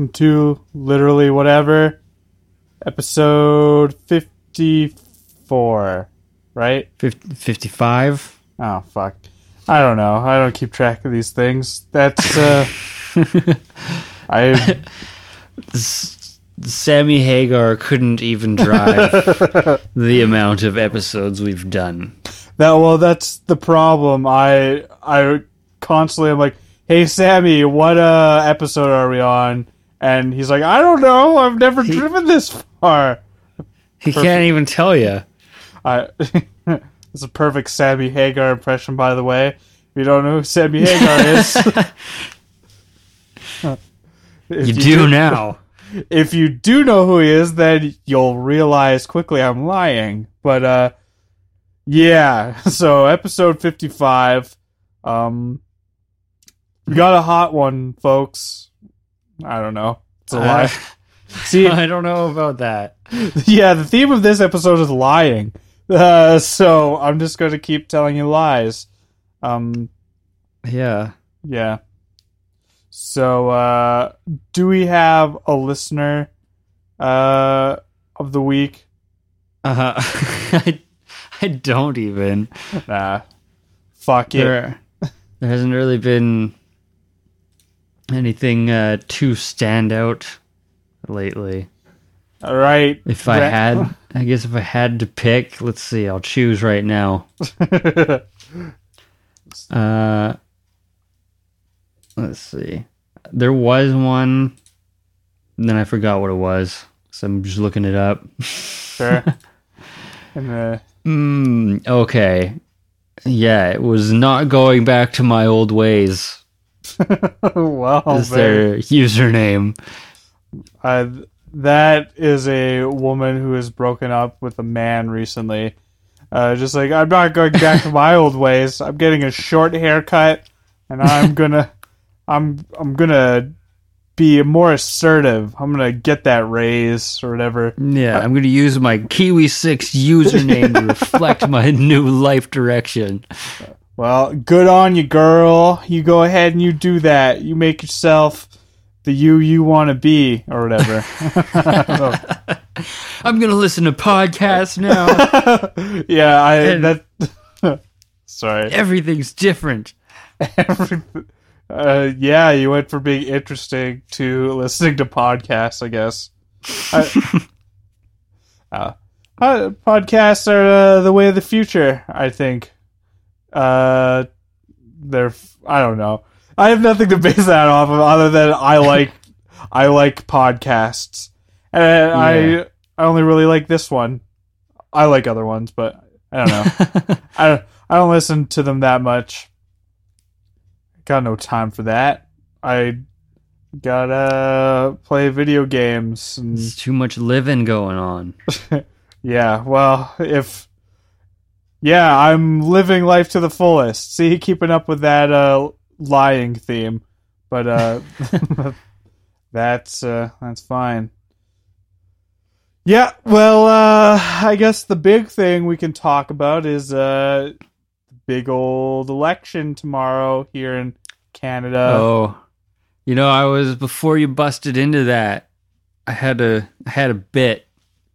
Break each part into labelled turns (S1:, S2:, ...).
S1: Welcome to literally whatever episode fifty-four, right?
S2: Fif- 55?
S1: Oh fuck, I don't know. I don't keep track of these things. That's uh, I
S2: Sammy Hagar couldn't even drive the amount of episodes we've done.
S1: that well, that's the problem. I I constantly am like, hey Sammy, what uh episode are we on? And he's like, I don't know. I've never driven this far.
S2: He can't even tell you.
S1: I it's a perfect Sammy Hagar impression, by the way. If you don't know who Sammy Hagar is, If
S2: You do now.
S1: If you do know who he is, then you'll realize quickly I'm lying. But uh, yeah. So episode fifty-five. Um, we got a hot one, folks. I don't know. It's a lie. See,
S2: I don't know about that.
S1: yeah, the theme of this episode is lying. Uh, so I'm just going to keep telling you lies. Um,
S2: Yeah.
S1: yeah. So, uh, do we have a listener uh, of the week?
S2: Uh, I, I don't even.
S1: Nah. Fuck it.
S2: There, there hasn't really been anything uh, too stand out lately.
S1: All right.
S2: If I had, I guess if I had to pick, let's see, I'll choose right now. Uh, let's see. There was one, and then I forgot what it was. So I'm just looking it up.
S1: sure. And, uh,
S2: Mm, okay. Yeah, it was not going back to my old ways.
S1: well,
S2: Is their username?
S1: Uh, that is a woman who has broken up with a man recently. Uh, just like I'm not going back to my old ways. I'm getting a short haircut, and I'm gonna, I'm, I'm gonna be more assertive. I'm gonna get that raise or whatever.
S2: Yeah, I'm going to use my Kiwi 6 username to reflect my new life direction.
S1: Well, good on you, girl. You go ahead and you do that. You make yourself the you you want to be or whatever.
S2: I'm going to listen to podcasts now.
S1: yeah, I
S2: And-
S1: that. Sorry.
S2: Everything's different.
S1: Every- uh, yeah, you went from being interesting to listening to podcasts, I guess. I, uh, uh, podcasts are uh, the way of the future, I think. Uh, they're, I don't know. I have nothing to base that off of other than I like, I like podcasts. And
S2: Yeah.
S1: I, I only really like this one. I like other ones, but I don't know. I don't, I don't listen to them that much. Got no time for that. I gotta play video games and
S2: There's too much living going on.
S1: yeah, well, if yeah, I'm living life to the fullest. See, keeping up with that uh lying theme. But uh that's uh that's fine. Yeah, well, uh I guess the big thing we can talk about is uh the big old election tomorrow here in Canada.
S2: oh, you know, I was before you busted into that. I had a I had a bit.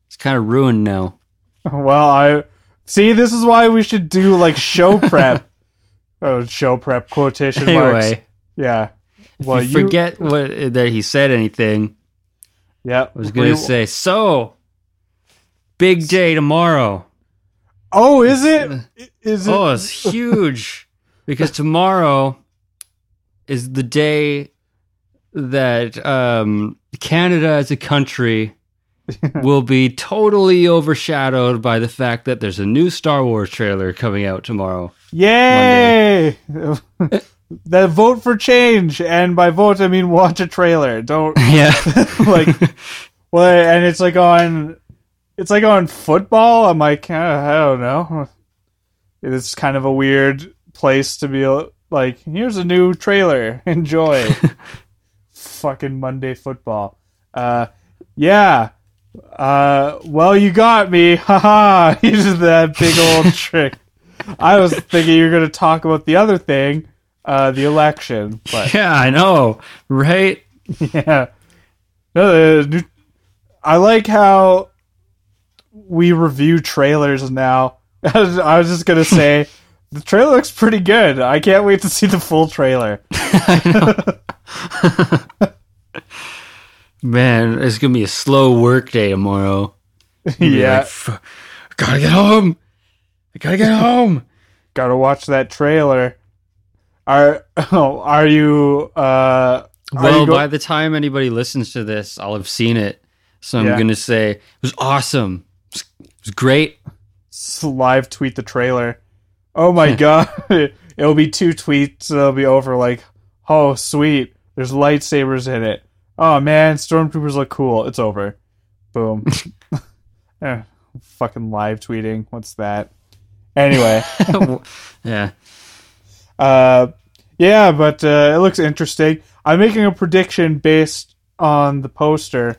S2: It's kind of ruined now.
S1: Well, I see. This is why we should do like show prep. oh, show prep quotation marks.
S2: Anyway,
S1: Yeah.
S2: if
S1: Well,
S2: you
S1: you
S2: forget what that he said anything.
S1: Yeah.
S2: I was gonna
S1: We-
S2: say so. Big day tomorrow.
S1: Oh, is it? Is it?
S2: Oh, it's huge because tomorrow is the day that um, Canada as a country will be totally overshadowed by the fact that there's a new Star Wars trailer coming out tomorrow.
S1: Yay! that vote for change, and by vote I mean watch a trailer. Don't
S2: Yeah.
S1: like. Well, and it's like on, it's like on football. I'm like, uh, I don't know. It's kind of a weird place to be like. Here's a new trailer. Enjoy. Fucking Monday football. Uh, yeah. Uh, well, you got me. Haha. You did that big old trick. I was thinking you were going to talk about the other thing, uh, the election, but
S2: yeah, I know, right?
S1: yeah. No, new, I like how we review trailers now. I was just gonna say the trailer looks pretty good. I can't wait to see the full trailer.
S2: Man, it's gonna be a slow work day tomorrow.
S1: Yeah,
S2: like, gotta get home. I gotta get home.
S1: gotta watch that trailer. Are oh, are you? Uh, are
S2: Well,
S1: you go-
S2: by the time anybody listens to this, I'll have seen it. So I'm
S1: Yeah.
S2: gonna say it was awesome. It was, great.
S1: live tweet the trailer. Oh my god. It'll be two tweets, it'll be over like, oh sweet, there's lightsabers in it. Oh man, stormtroopers look cool. It's over. Boom. Eh, fucking live tweeting. What's that? Anyway.
S2: yeah.
S1: Uh, yeah, but uh, it looks interesting. I'm making a prediction based on the poster.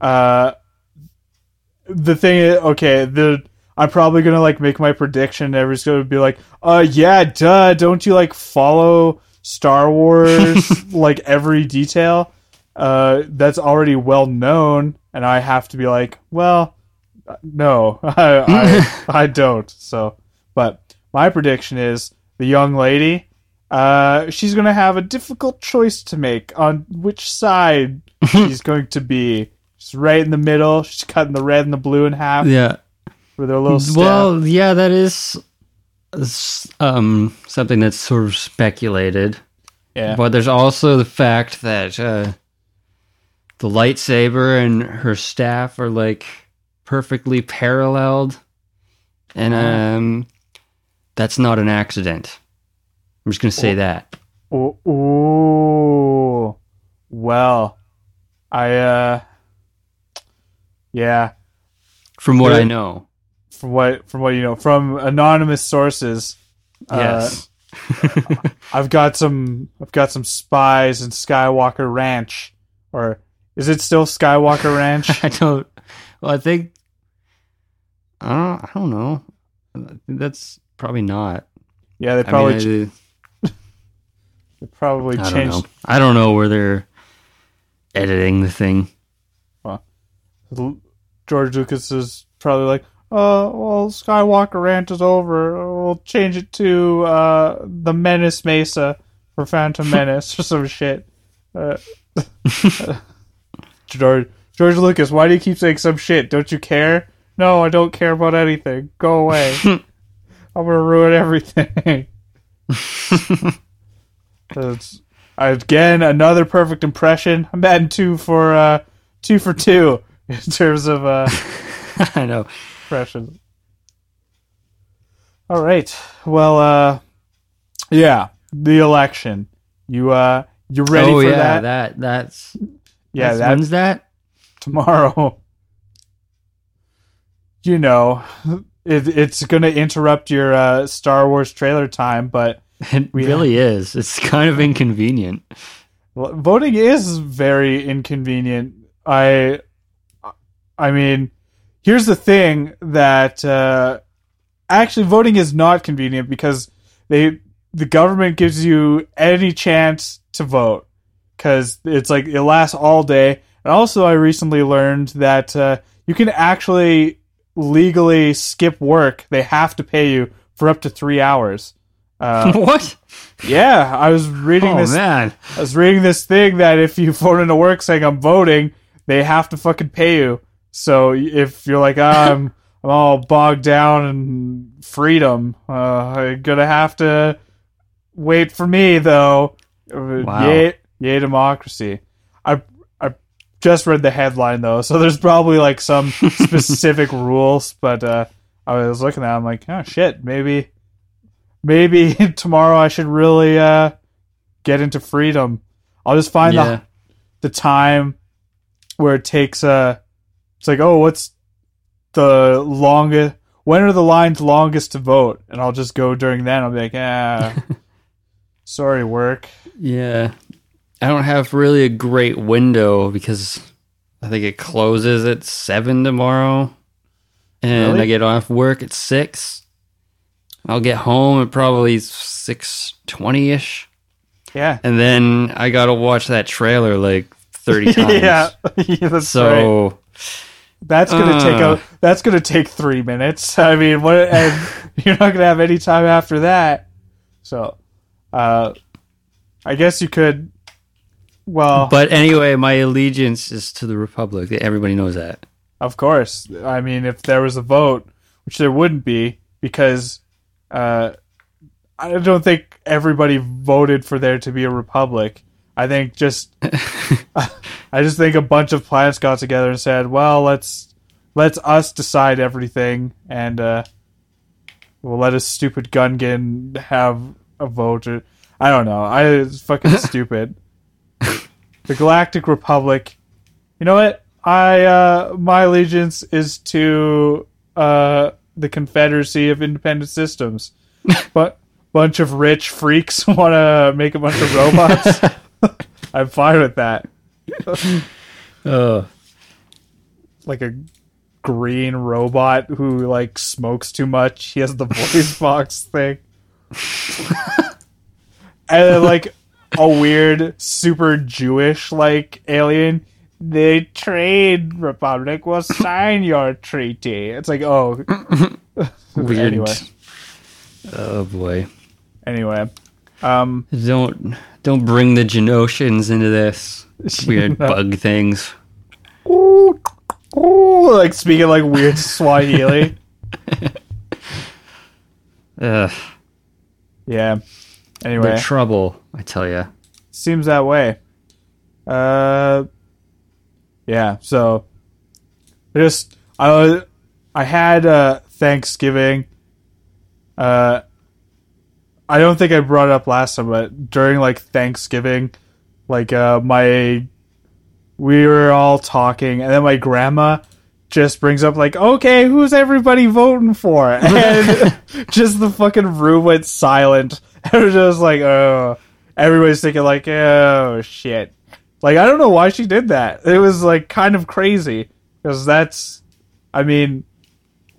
S1: Uh, the thing is, okay, the I'm probably gonna like make my prediction. Everyone's gonna be like, "Uh, yeah, duh. Don't you like follow Star Wars like every detail? Uh, that's already well known." And I have to be like, "Well, no, I I, I don't." So, but my prediction is the young lady. Uh, she's gonna have a difficult choice to make on which side she's going to be. She's right in the middle. She's cutting the red and the blue in half
S2: Yeah.
S1: with her little staff.
S2: Well, yeah, that is um, something that's sort of speculated.
S1: yeah,
S2: But there's also the fact that uh, the lightsaber and her staff are like perfectly paralleled, and um, that's not an accident. I'm just gonna say
S1: Oh.
S2: that.
S1: Ooh, ooh. well, I uh, yeah.
S2: From what I know,
S1: From what from what you know from anonymous sources, uh,
S2: yes.
S1: I've got some I've got some spies in Skywalker Ranch, or is it still Skywalker Ranch?
S2: I don't. Well, I think I don't. I don't know. That's probably not.
S1: yeah, they
S2: I
S1: probably
S2: mean,
S1: they probably
S2: I, I don't
S1: changed.
S2: know. I don't know where they're editing the thing.
S1: Well, George Lucas is probably like, "Oh, well, Skywalker Ranch is over. We'll change it to uh, the Menace Mesa for Phantom Menace or some shit." Uh, George George Lucas, why do you keep saying some shit? Don't you care? No, I don't care about anything. Go away. I'm gonna ruin everything. That's again another perfect impression. I'm batting two for uh, two for two in terms of uh,
S2: I know.
S1: impressions. All right. Well, uh, yeah, the election. You uh, you ready
S2: oh
S1: for
S2: yeah,
S1: that?
S2: that that's
S1: Yeah,
S2: that's, when's that?
S1: tomorrow. You know, it, it's going to interrupt your uh, Star Wars trailer time, but
S2: It
S1: We
S2: really is. It's kind of inconvenient.
S1: Well, voting is very inconvenient. I, I mean, here's the thing that uh, actually voting is not convenient because they the government gives you any chance to vote because it's like it lasts all day. And also, I recently learned that uh, you can actually legally skip work. They have to pay you for up to three hours. Uh,
S2: what?
S1: yeah, I was reading
S2: Oh
S1: this.
S2: man.
S1: I was reading this thing that if you phone into work saying I'm voting, they have to fucking pay you. So if you're like, ah, I'm, I'm all bogged down in freedom, uh, I'm gonna have to wait for me though.
S2: Wow.
S1: Yay, yay democracy. I I just read the headline though, so there's probably like some specific rules, but uh, I was looking at, it, I'm like, oh shit, maybe maybe tomorrow I should really uh, get into freedom. I'll just find
S2: Yeah.
S1: the the time where it takes uh it's like oh what's the longest when are the lines longest to vote and I'll just go during then I'll be like ah sorry work
S2: Yeah. I don't have really a great window because I think it closes at seven tomorrow. And
S1: Really?
S2: I get off work at six. I'll get home at probably six twenty ish.
S1: yeah
S2: And then I gotta watch that trailer like thirty times.
S1: yeah, yeah, that's right.
S2: So
S1: That's gonna take
S2: Uh.
S1: a that's gonna take three minutes. I mean, what? And you're not gonna have any time after that. So, uh, I guess you could. Well,
S2: but anyway, my allegiance is to the Republic. Everybody knows that.
S1: of course. I mean, if there was a vote, which there wouldn't be, because uh, I don't think everybody voted for there to be a republic. I think just I just think a bunch of planets got together and said, "Well, let's let's us decide everything, and uh, we'll let a stupid Gungan have a vote." Or, I don't know. I it's fucking stupid. The Galactic Republic. You know what? I uh, my allegiance is to uh, the Confederacy of Independent Systems. but bunch of rich freaks want to make a bunch of robots. I'm fine with that.
S2: Oh,
S1: like a green robot who like smokes too much. He has the voice box thing. and like a weird super Jewish like alien. The trade republic will sign your treaty. It's like, oh
S2: weird.
S1: Anyway.
S2: Oh boy.
S1: anyway. Um
S2: Don't don't bring the Geonosians into this. Weird
S1: No.
S2: bug things.
S1: ooh, ooh, like speaking like weird Swahili.
S2: Ugh,
S1: yeah.
S2: They're
S1: Anyway.
S2: trouble, I tell you.
S1: seems that way. Uh, yeah. So, just I was, I had uh, Thanksgiving. Uh, I don't think I brought it up last time, but during like Thanksgiving, like uh, my we were all talking, and then my grandma just brings up like, "Okay, who's everybody voting for?" And just the fucking room went silent. It was just like, "Oh." everybody's thinking like, oh shit. Like I don't know why she did that. It was like kind of crazy because that's, I mean,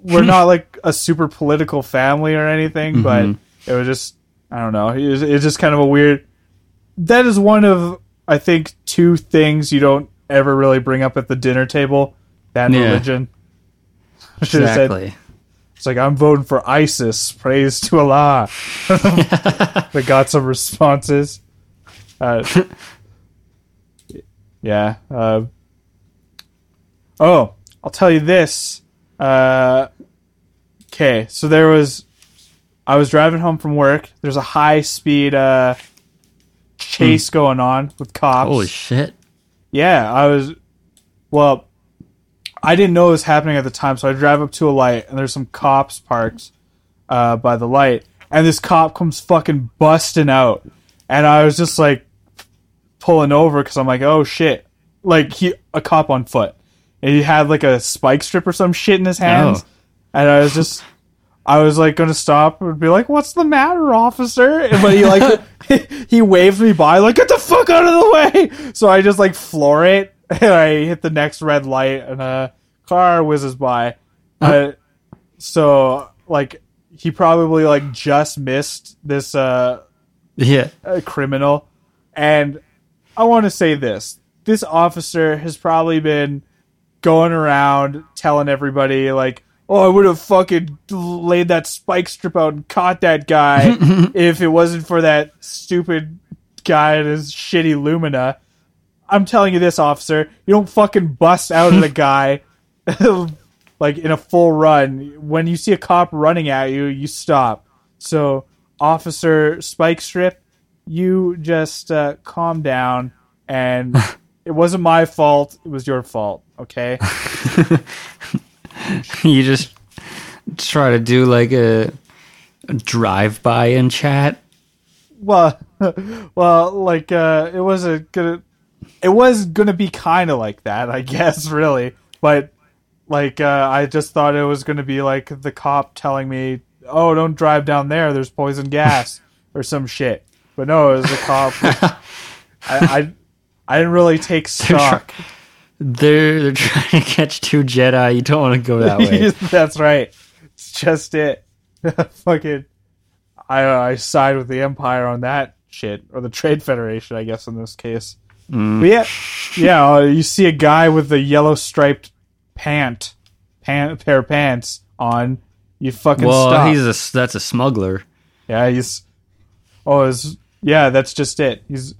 S1: we're not like a super political family or anything, but
S2: Mhm.
S1: it was just I don't know. It was, it's just kind of a weird. That is one of I think two things you don't ever really bring up at the dinner table. That
S2: Yeah.
S1: religion. Should have said
S2: Exactly.
S1: It's like I'm voting for ISIS. Praise to Allah. but got some responses. Uh, yeah. Uh, oh, I'll tell you this. Okay, so there was. I was driving home from work. There's a high speed uh, chase going on with cops.
S2: Holy shit.
S1: Yeah, I was. Well, I didn't know it was happening at the time, so I drive up to a light, and there's some cops parked uh, by the light, and this cop comes fucking busting out, and I was just like pulling over because I'm like, oh shit, like he a cop on foot, and he had like a spike strip or some shit in his hands,
S2: Oh.
S1: and I was just. I was like gonna stop and be like, "What's the matter, officer?" And- But he like he waved me by, like, "Get the fuck out of the way!" So I just like floor it, and I hit the next red light, and a car whizzes by. Uh, so like he probably like just missed this uh,
S2: Yeah.
S1: uh criminal, and I want to say this: this officer has probably been going around telling everybody like. Oh, I would have fucking laid that spike strip out and caught that guy if it wasn't for that stupid guy and his shitty Lumina. I'm telling you this, officer, you don't fucking bust out at a guy like in a full run. When you see a cop running at you, you stop. So, Officer Spike Strip, you just uh, calm down and it wasn't my fault, it was your fault, okay?
S2: you just try to do like a, a drive by in chat.
S1: well, well, like uh, it was a gonna, it was gonna be kind of like that, I guess, really. But like, uh, I just thought it was gonna be like the cop telling me, "Oh, don't drive down there. There's poison gas or some shit." But no, it was the cop. I, I, I didn't really take stock.
S2: They're they're trying to catch two Jedi. You don't want to go that way.
S1: That's right. It's just it. Fucking, I I side with the Empire on that shit, or the Trade Federation, I guess in this case.
S2: Mm.
S1: But yeah, yeah. uh, You see a guy with a yellow striped pant, pant pair of pants on. You fucking
S2: Well,
S1: stop.
S2: he's a that's a smuggler.
S1: yeah, he's. Oh, is yeah. That's just it. He's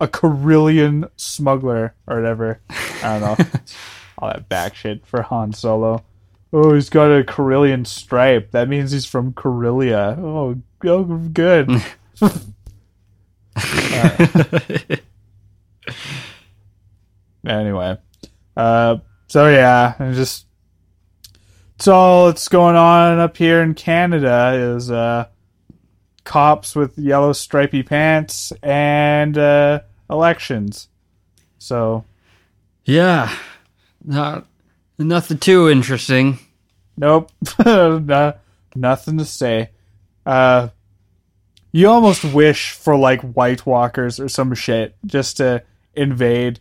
S1: a Corellian smuggler or whatever. I don't know. All that back shit for Han Solo. Oh, he's got a Corellian stripe. That means he's from Corellia. Oh, oh good. anyway. Uh so yeah and just it's all that's going on up here in canada is uh cops with yellow stripy pants and uh elections. So.
S2: Yeah, not nothing too interesting.
S1: nope. No, nothing to say. Uh you almost wish for like white walkers or some shit just to invade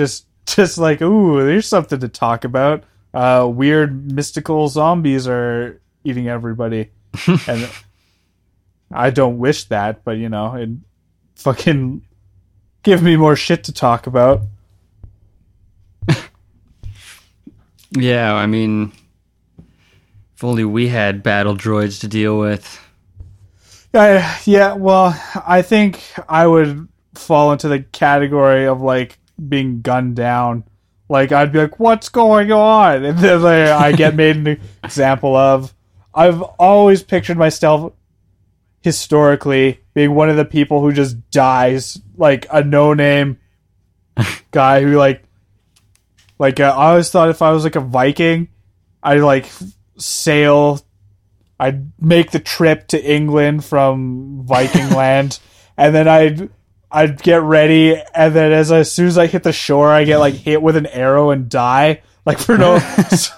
S1: just just like ooh there's something to talk about. Uh weird mystical zombies are eating everybody. And i don't wish that but you know it fucking give me more shit to talk about.
S2: Yeah, I mean, if only we had battle droids to deal with.
S1: Uh, yeah, well, I think I would fall into the category of like being gunned down. Like I'd be like, "What's going on?" And then like, I get made an example of. I've always pictured myself historically being one of the people who just dies, like a no-name guy who like, like uh, I always thought if I was like a Viking, I'd like sail I'd make the trip to England from Viking land, and then I'd I'd get ready, and then as, as soon as I hit the shore, I get like hit with an arrow and die, like for no. so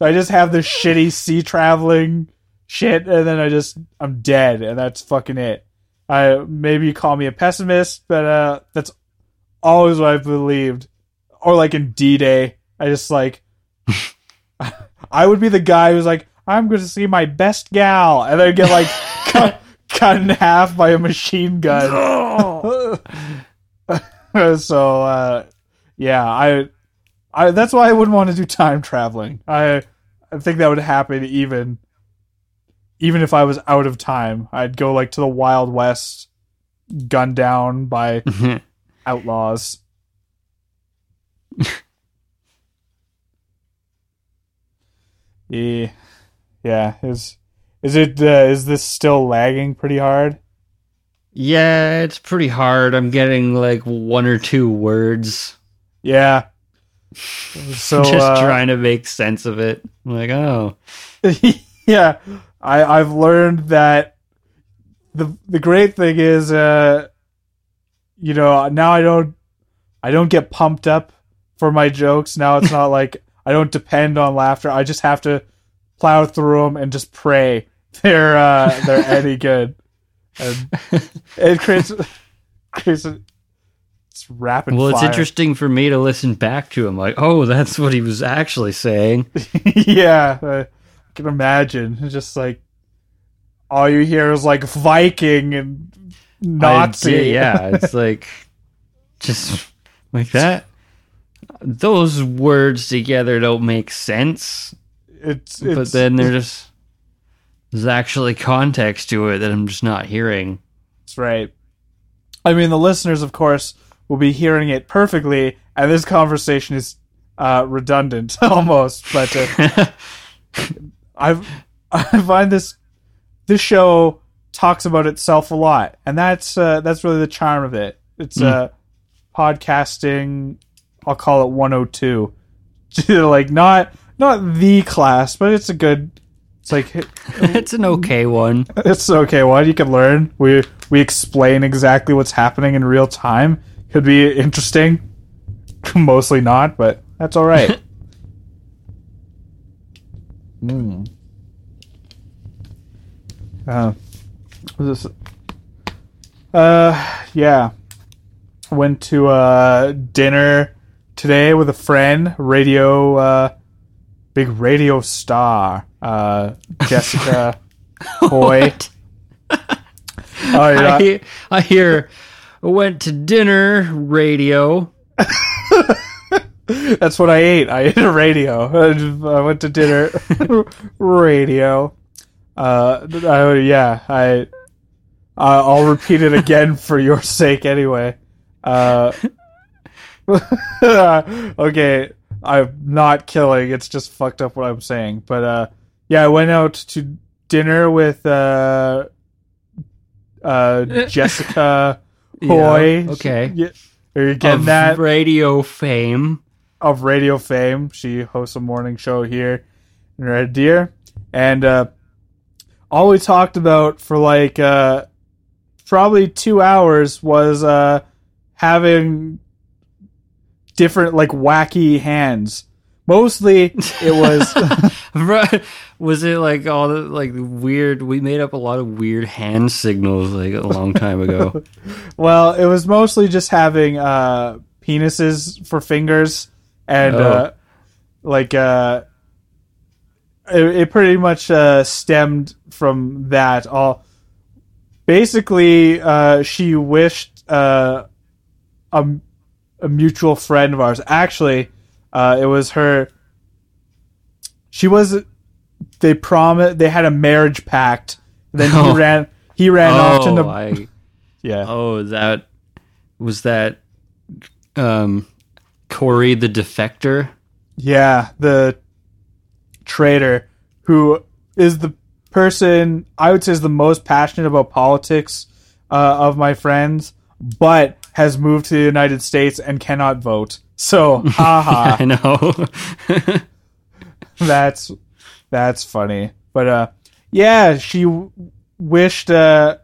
S1: I just have this shitty sea traveling shit, and then I just I'm dead, and that's fucking it. I maybe you call me a pessimist, but uh, that's always what I've believed. Or like in D Day, I just like I would be the guy who's like, I'm going to see my best gal, and then get like cut, cut in half by a machine gun. so uh, yeah, I, I that's why I wouldn't want to do time traveling. I I think that would happen even even if I was out of time. I'd go like to the Wild West, gunned down by outlaws. yeah, yeah. Is is it uh, is this still lagging pretty hard?
S2: Yeah, it's pretty hard. I'm getting like one or two words.
S1: Yeah. So
S2: just
S1: uh,
S2: trying to make sense of it. I'm like, oh,
S1: yeah, I I've learned that the the great thing is uh you know now I don't I don't get pumped up for my jokes. Now it's not like I don't depend on laughter. I just have to plow through them and just pray they're uh they're any good. And it creates creates a, it's rapid
S2: well, it's interesting for me to listen back to him. Like, oh, that's what he was actually saying.
S1: yeah, I can imagine. It's just like all you hear is like Viking and Nazi.
S2: I- yeah, it's like just like that. Those words together don't make sense,
S1: it's, it's
S2: but then there's there's actually context to it that I'm just not hearing.
S1: That's right. I mean, the listeners, of course, will be hearing it perfectly, and this conversation is uh, redundant almost. But uh, I've I find this this show talks about itself a lot, and that's uh, that's really the charm of it. It's uh, podcasting. I'll call it 102. like not not the class, but it's a good. It's like
S2: it's an okay one.
S1: it's okay. one. you can learn. We we explain exactly what's happening in real time. Could be interesting. Mostly not, but that's all right. Hmm. Uh, was this? Uh, yeah. Went to uh dinner today with a friend. Radio, uh, big radio star. Uh, Jessica Hoy. Oh yeah.
S2: I, hear- I hear went to dinner. Radio.
S1: That's what I ate. I ate a radio. I went to dinner. radio. Uh, I, yeah, I. I'll repeat it again for your sake, anyway. Uh, okay, I'm not killing. It's just fucked up what I'm saying. But uh, yeah, I went out to dinner with uh, uh, Jessica Hoy.
S2: Yeah, okay.
S1: Yeah, are you getting
S2: of
S1: that?
S2: radio fame.
S1: of radio fame. She hosts a morning show here in Red Deer. And uh, all we talked about for like uh, probably two hours was uh, having different, like, wacky hands. Mostly it was.
S2: Right. Was it like all the like weird? We made up a lot of weird hand signals like a long time ago.
S1: well, it was mostly just having uh, penises for fingers and
S2: Oh.
S1: uh, like uh, it, it pretty much uh, stemmed from that. All basically, uh, she wished uh, a, a mutual friend of ours. Actually, uh, it was her. She was. They promised. They had a marriage pact. Then he
S2: Oh.
S1: ran. He ran off to
S2: oh,
S1: Neb-
S2: I,
S1: yeah.
S2: oh, that was that. Um, Corey the defector.
S1: Yeah, the traitor who is the person I would say is the most passionate about politics uh, of my friends, but has moved to the United States and cannot vote. So, haha,
S2: I know.
S1: that's that's funny. But uh, yeah, she w- wished uh,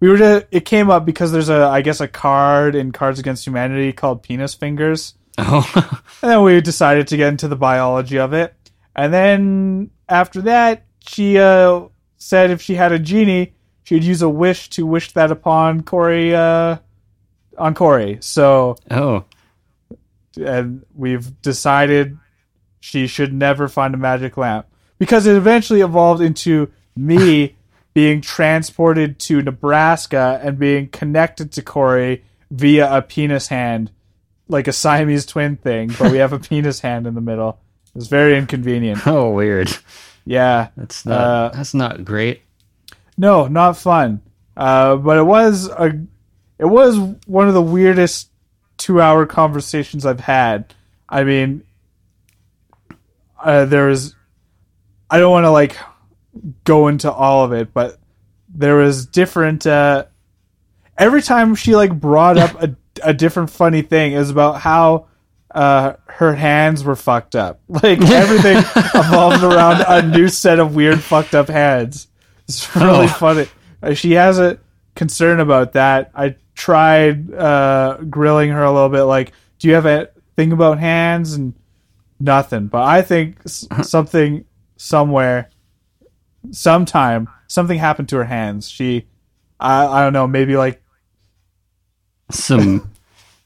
S1: we were to. It came up because there's a I guess a card in Cards Against Humanity called Penis Fingers.
S2: oh,
S1: And then we decided to get into the biology of it. And then after that, she uh, said if she had a genie, she'd use a wish to wish that upon Corey, uh, on Corey. So,
S2: oh,
S1: and we've decided she should never find a magic lamp because it eventually evolved into me being transported to Nebraska and being connected to Corey via a penis hand, like a Siamese twin thing, but we have a penis hand in the middle. It's very inconvenient.
S2: oh, weird.
S1: Yeah.
S2: That's not.
S1: Uh,
S2: that's not great.
S1: No, not fun. Uh, but it was a, it was one of the weirdest two-hour conversations I've had. I mean, uh, there was, I don't want to like go into all of it, but there was different. Uh, every time she like brought up a, a different funny thing, is about how uh, her hands were fucked up. Like everything evolved around a new set of weird fucked up hands. It's really
S2: Oh.
S1: funny. Uh, She has a concern about that. I tried uh, grilling her a little bit, like, "Do you have a thing about hands?" and nothing. But I think something somewhere, sometime, something happened to her hands. She, I, I don't know, maybe like
S2: Some,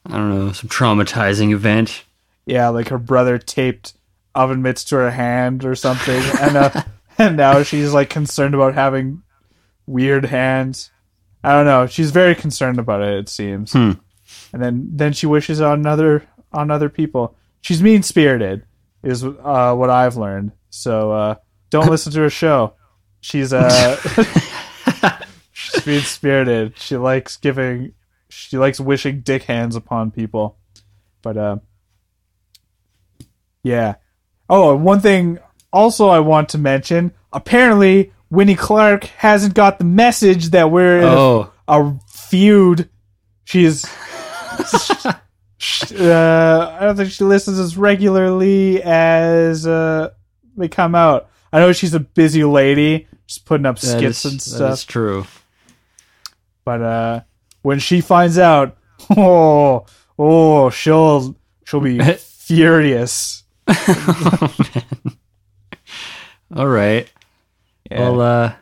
S2: I don't know, some traumatizing event.
S1: yeah, like her brother taped oven mitts to her hand or something, and uh, and now she's like concerned about having weird hands. I don't know. She's very concerned about it. It seems,
S2: Hmm.
S1: and then then she wishes on other on other people. She's mean spirited, is uh, what I've learned. So uh, don't listen to her show. She's uh, she's mean spirited. She likes giving. She likes wishing dick hands upon people, but uh. Yeah. Oh, one thing also I want to mention. Apparently, Winnie Clark hasn't got the message that we're in a,
S2: Oh,
S1: a feud. She's. uh, I don't think she listens as regularly as uh, they come out. I know she's a busy lady, just putting up
S2: that
S1: skits
S2: is,
S1: and stuff.
S2: That's true.
S1: But uh, when she finds out, oh, oh, she'll she'll be furious.
S2: oh, man. All right.
S1: Yeah.
S2: Well, uh,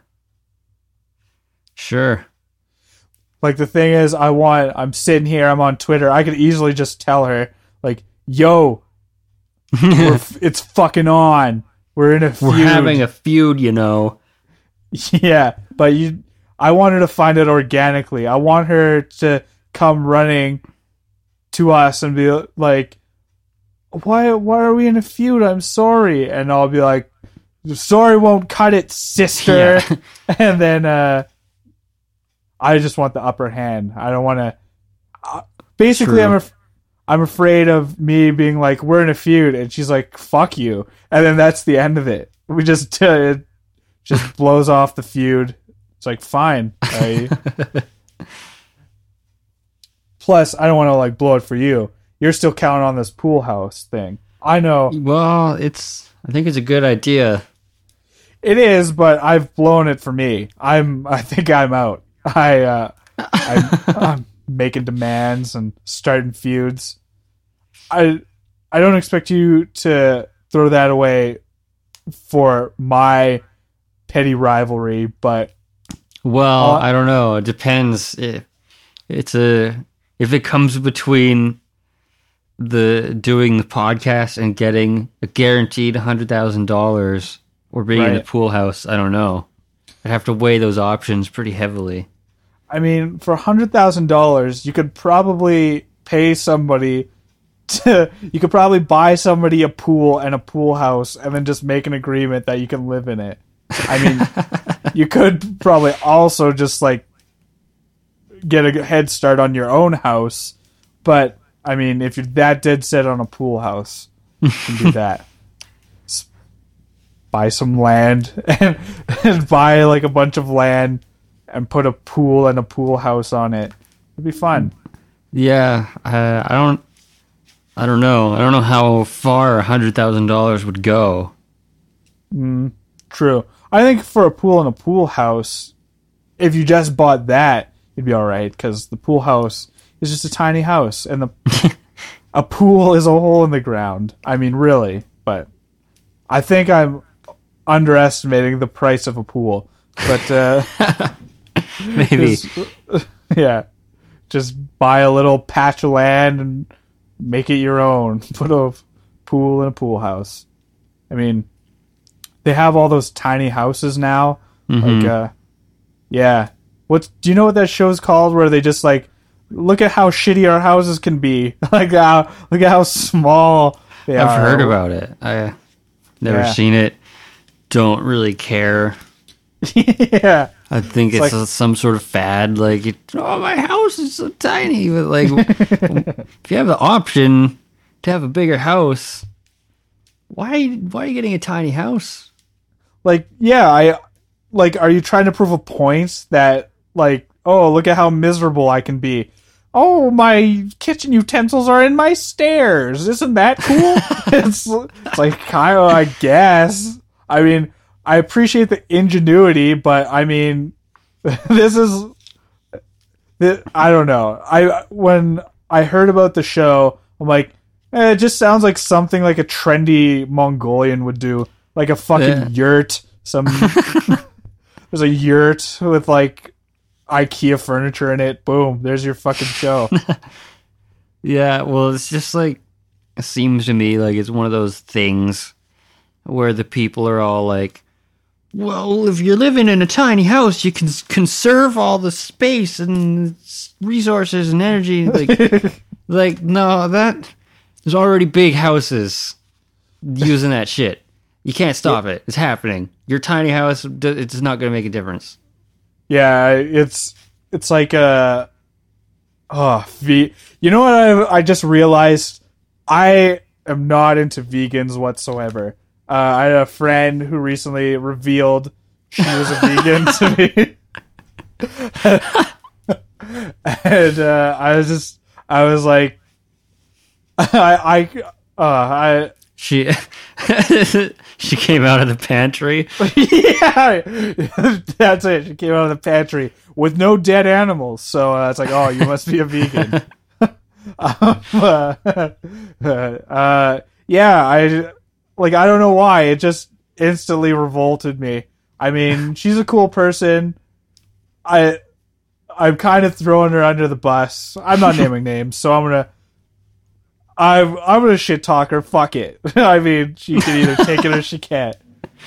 S2: sure.
S1: Like the thing is, I want. I'm sitting here. I'm on Twitter. I could easily just tell her, like, "Yo, we're, f- it's fucking on. We're in a feud."
S2: We're having a feud, you know.
S1: yeah, but you. I want her to find it organically. I want her to come running to us and be like, "Why? Why are we in a feud? I'm sorry." And I'll be like, "Sorry won't cut it, sister."
S2: Yeah.
S1: and then uh, I just want the upper hand. I don't want to. Uh, basically,
S2: True.
S1: I'm af- I'm afraid of me being like, "We're in a feud," and she's like, "Fuck you," and then that's the end of it. We just uh, it just blows off the feud. It's like fine. I, plus, I don't want to like blow it for you. You're still counting on this pool house thing. I know
S2: Well, it's. I think it's a good idea.
S1: It is, but I've blown it for me. I'm. I think I'm out. I. Uh, I'm, I'm making demands and starting feuds. I. I don't expect you to throw that away for my petty rivalry, but
S2: Well,
S1: Uh,
S2: I don't know. It depends. If it's a if it comes between the doing the podcast and getting a guaranteed hundred thousand dollars or being in a pool house, I don't know. I'd have to weigh those options pretty heavily.
S1: I mean, for hundred thousand dollars, you could probably pay somebody to. You could probably buy somebody a pool and a pool house, and then just make an agreement that you can live in it. I mean, you could probably also just like get a head start on your own house, but I mean, if you're that dead set on a pool house, you can do that. Buy some land and, and buy like a bunch of land and put a pool and a pool house on it. It'd be fun.
S2: Yeah, I, I don't. I don't know. I don't know how far a hundred thousand dollars would go.
S1: Mm, true. I think for a pool and a pool house, if you just bought that, you'd be all right because the pool house is just a tiny house, and the a pool is a hole in the ground. I mean, really, but I think I'm underestimating the price of a pool. But uh,
S2: Maybe.
S1: just- yeah, just buy a little patch of land and make it your own. Put a pool in a pool house. I mean, they have all those tiny houses now.
S2: Mhm.
S1: Like, uh, yeah. What do you know what that show's called? Where they just like look at how shitty our houses can be. like how look at how small they are.
S2: I've heard about it. I never
S1: Yeah.
S2: seen it. Don't really care.
S1: yeah.
S2: I think it's,
S1: It's
S2: a- some sort of fad. Like, it, oh, my house is so tiny. But like, if you have the option to have a bigger house, why why are you getting a tiny house?
S1: like yeah i like are you trying to prove a point that like oh look at how miserable i can be oh my kitchen utensils are in my stairs isn't that cool it's, it's like Kyle, i guess i mean i appreciate the ingenuity but i mean this is i don't know. I when i heard about the show i'm like eh, it just sounds like something like a trendy mongolian would do like a fucking
S2: Yeah.
S1: yurt some there's a yurt with like ikea furniture in it. Boom there's your fucking show.
S2: Yeah, well, it's just like it seems to me like it's one of those things where the people are all like, "Well, if you're living in a tiny house, you can conserve all the space and resources and energy." Like, like no, that there's already big houses using that shit. You can't stop it. It's happening. Your tiny house, it's not going to make a difference.
S1: yeah it's it's like a oh ve- you know what I, I just realized i am not into vegans whatsoever uh, i had a friend who recently revealed she was a vegan to me and uh, i was just i was like i i uh, i
S2: She she came out of the pantry.
S1: yeah, that's it. She came out of the pantry with no dead animals, so uh, it's like, oh, you must be a vegan. um, uh, uh, yeah, I like. I don't know why it just instantly revolted me. I mean, she's a cool person. I, I'm kind of throwing her under the bus. I'm not naming names, so I'm gonna. I'm I'm gonna shit talk her. Fuck it. I mean, she can either take it or she can't.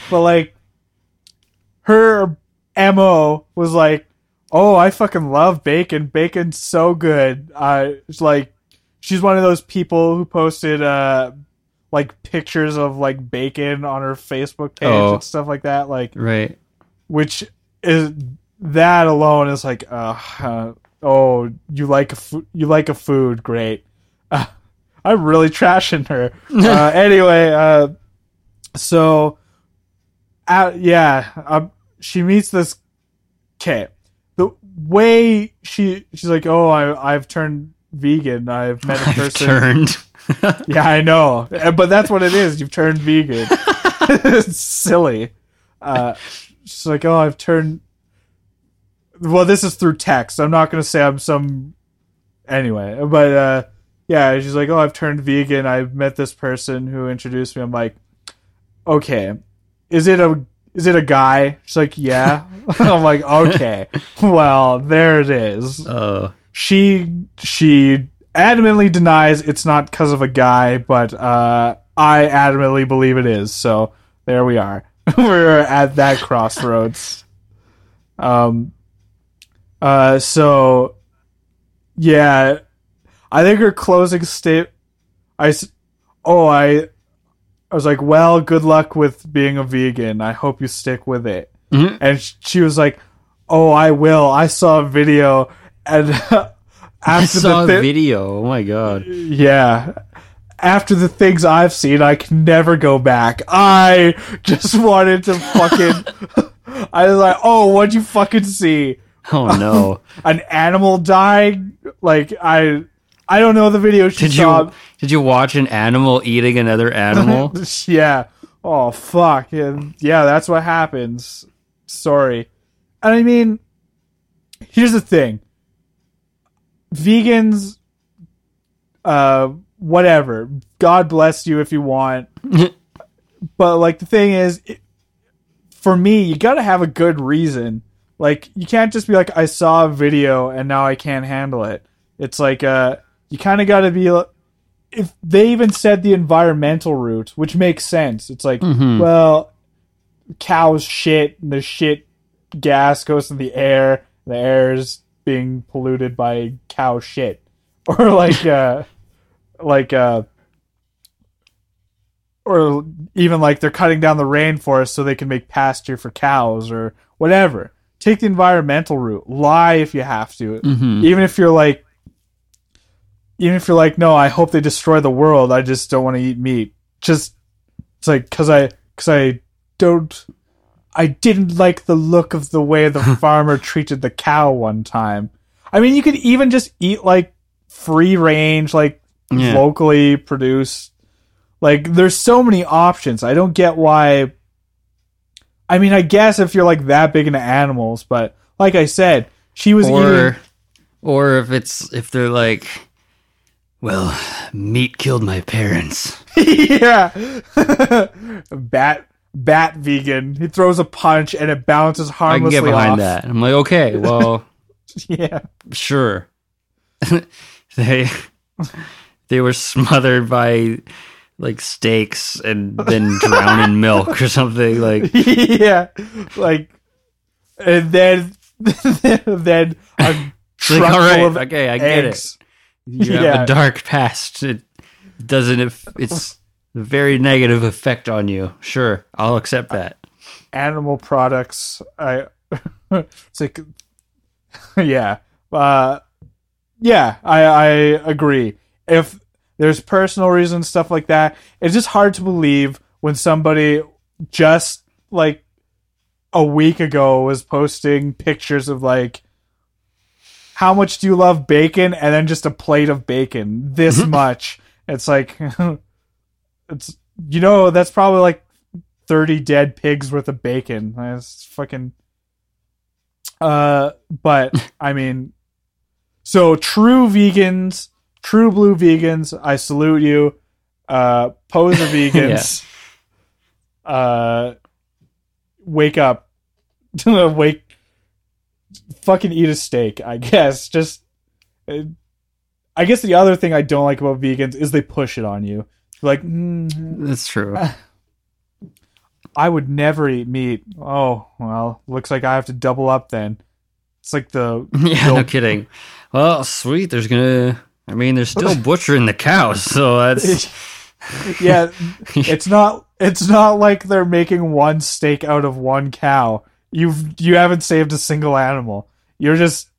S1: But like, her mo was like, oh, I fucking love bacon. Bacon's so good. I it's like she's one of those people who posted uh like pictures of like bacon on her Facebook page
S2: Oh.
S1: and stuff like that. Like
S2: Right.
S1: which is that alone is like uh, uh oh you like a fu- you like a food great uh, i'm really trashing her uh, anyway uh so uh, yeah um, she meets this okay the way she she's like oh I, i've turned vegan i've met a
S2: I've
S1: person
S2: turned.
S1: yeah, I know, Uh, but that's what it is. You've turned vegan. it's silly. Uh, she's like, oh, I've turned. Well, this is through text. I'm not gonna say I'm some. Anyway, but uh, yeah, she's like, oh, I've turned vegan. I've met this person who introduced me. I'm like, okay, is it a is it a guy? She's like, yeah. I'm like, okay, well, there it is
S2: Oh.
S1: she she adamantly denies it's not because of a guy, but uh, I adamantly believe it is. So there we are. We're at that crossroads. Um. Uh. So. Yeah, I think her closing state. I. Oh, I. I was like, well, good luck with being a vegan. I hope you stick with it.
S2: Mhm.
S1: And she was like, "Oh, I will. I saw a video, and after
S2: I saw a
S1: thi-
S2: video. Oh my god.
S1: yeah, after the things I've seen, I can never go back. I just wanted to fucking. I was like, oh, what'd you fucking see?
S2: Oh no.
S1: An animal dying? Like I, I don't know the video she
S2: Did
S1: saw.
S2: you did you watch an animal eating another animal?
S1: yeah. Oh fuck. Yeah, yeah, that's what happens. Sorry. And I mean, here's the thing. Vegans uh whatever. God bless you if you want. but like the thing is it, for me, you got to have a good reason. Like you can't just be like I saw a video and now I can't handle it. It's like uh you kind of got to be if they even said the environmental route, which makes sense. It's like,
S2: Mhm.
S1: well, cows shit, and the shit gas goes in the air. The air is being polluted by cow shit, or like, uh, like, uh, or even like they're cutting down the rainforest so they can make pasture for cows or whatever. Take the environmental route. Lie if you have to
S2: Mhm.
S1: even if you're like even if you're like no i hope they destroy the world i just don't want to eat meat just it's like because i because i don't i didn't like the look of the way the farmer treated the cow one time i mean you could even just eat like free range like
S2: Yeah.
S1: locally produced like there's so many options i don't get why i mean i guess if you're like that big into animals but like i said she was eating
S2: Or or if it's if they're like well, meat killed my parents.
S1: yeah. bat bat vegan. He throws a punch and it bounces harmlessly.
S2: I can get behind
S1: off.
S2: that. I'm like, okay, well,
S1: Yeah.
S2: sure. they they were smothered by like steaks and then drowned in milk or something like
S1: yeah. Like and then then a truck
S2: like all right
S1: full of
S2: okay i get it
S1: eggs.
S2: you have a dark past it doesn't if it's very negative effect on you sure i'll accept that
S1: Animal products. I it's like yeah. Uh yeah, I I agree. If there's personal reasons stuff like that, it's just hard to believe when somebody just like a week ago was posting pictures of like how much do you love bacon and then just a plate of bacon this much it's like it's you know that's probably like 30 dead pigs worth of bacon. That's fucking uh but i mean so true vegans true blue vegans i salute you. Uh poser vegans uh wake up. Wake fucking eat a steak i guess. Just uh, i guess the other thing i don't like about vegans is they push it on you like mm,
S2: that's true
S1: i would never eat meat oh well looks like i have to double up then It's like the
S2: Yeah, no kidding. Well, sweet. There's gonna. I mean, they're still butchering the cows, so that's
S1: yeah. It's not. It's not like they're making one steak out of one cow. You've you haven't saved a single animal. You're just.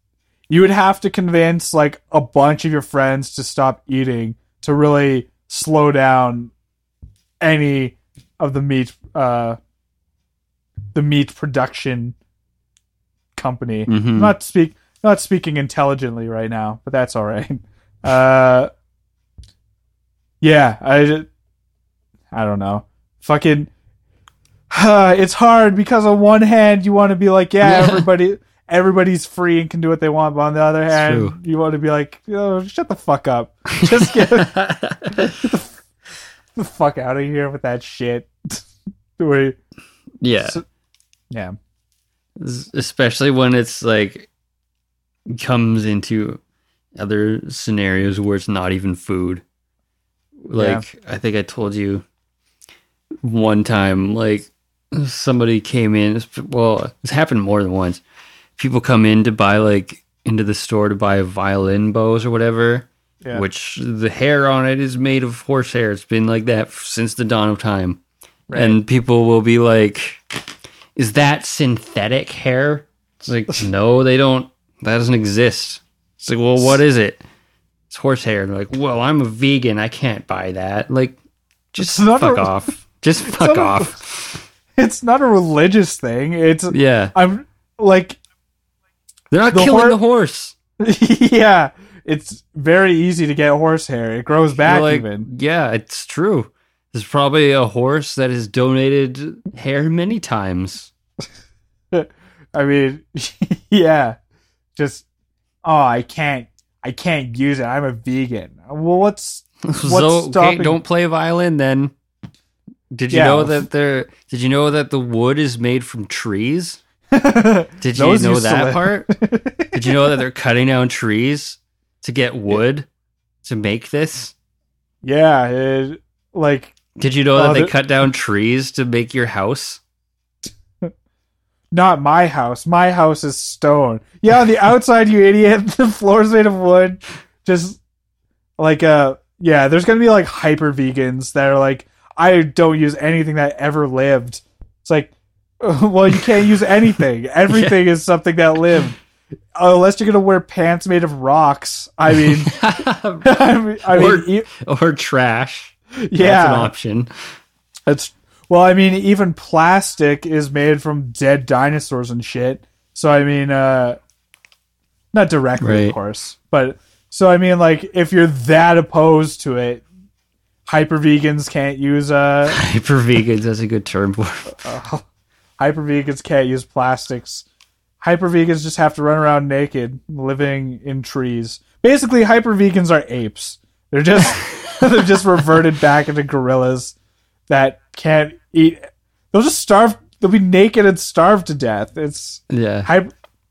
S1: You would have to convince like a bunch of your friends to stop eating to really slow down any of the meat. Uh, the meat production company.
S2: Mhm.
S1: I'm not speak not speaking intelligently right now, but that's all right. Uh, yeah, I I don't know. Fucking, uh, it's hard because on one hand you want to be like, Yeah. everybody everybody's free and can do what they want, but on the other hand,
S2: true.
S1: you want to be like, oh, shut the fuck up, just get the fuck out of here with that shit. Wait,
S2: yeah.
S1: So- yeah.
S2: Especially when it's like comes into other scenarios where it's not even food. Like I think I told you one time, like somebody came in. Well, it's happened more than once. People come in to buy like into the store to buy violin bows or whatever,
S1: Yeah.
S2: which the hair on it is made of horsehair. It's been like that since the dawn of time. And people will be like, "Is that synthetic hair?" It's like, no, they don't. That doesn't exist. It's like, well, what is it? It's horsehair. And they're like, well, I'm a vegan. I can't buy that. Like, just
S1: It's
S2: fuck
S1: a-
S2: off. Just fuck
S1: a-
S2: off.
S1: It's not a religious thing. It's
S2: Yeah,
S1: I'm like
S2: they're not
S1: The
S2: killing
S1: hor-
S2: the horse.
S1: yeah, it's very easy to get horse hair. It grows back
S2: like,
S1: even.
S2: yeah, it's true. There's probably a horse that has donated hair many times.
S1: I mean, yeah. Just oh, I can't I can't use it. I'm a vegan. Well, what's
S2: so okay, don't play violin then. Did you
S1: Yeah.
S2: know that there? Did you know that the wood is made from trees?
S1: Did
S2: you know that part? Did you know that they're cutting down trees to get wood to make this?
S1: yeah, it, like
S2: Did you know
S1: Oh,
S2: that they
S1: the-
S2: cut down trees to make your house?
S1: not my house. My house is stone. Yeah, on the outside, you idiot. The floor's made of wood. Just like uh yeah, there's gonna be like hyper vegans that are like, I don't use anything that ever lived. It's like, well, you can't use anything. Everything is something that lived. Unless you're gonna wear pants made of rocks. I mean, I mean, I mean
S2: Or-
S1: e-
S2: or trash? Yeah, that's an option.
S1: It's well, I mean, even plastic is made from dead dinosaurs and shit. So I mean, uh, not directly,
S2: Right.
S1: of course, but so I mean, like, if you're that opposed to it, hyper vegans can't use uh,
S2: Hyper vegans. That's a good term for. It.
S1: hyper vegans can't use plastics. Hyper vegans just have to run around naked, living in trees. Basically, hyper vegans are apes. They're just they're just reverted back into gorillas that can't eat. They'll just starve. They'll be naked and starve to death. It's
S2: Yeah.
S1: hyper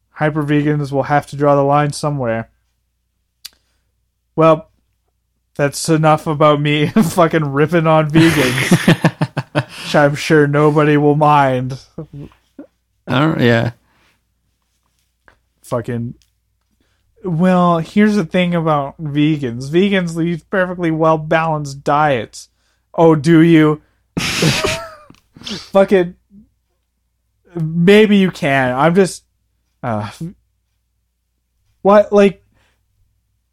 S1: hyper vegans will have to draw the line somewhere. Well, that's enough about me fucking ripping on vegans. Which I'm sure nobody will mind.
S2: Don't. Yeah.
S1: fucking well here's the thing about vegans vegans lead perfectly well balanced diets oh do you fucking maybe you can i'm just uh what like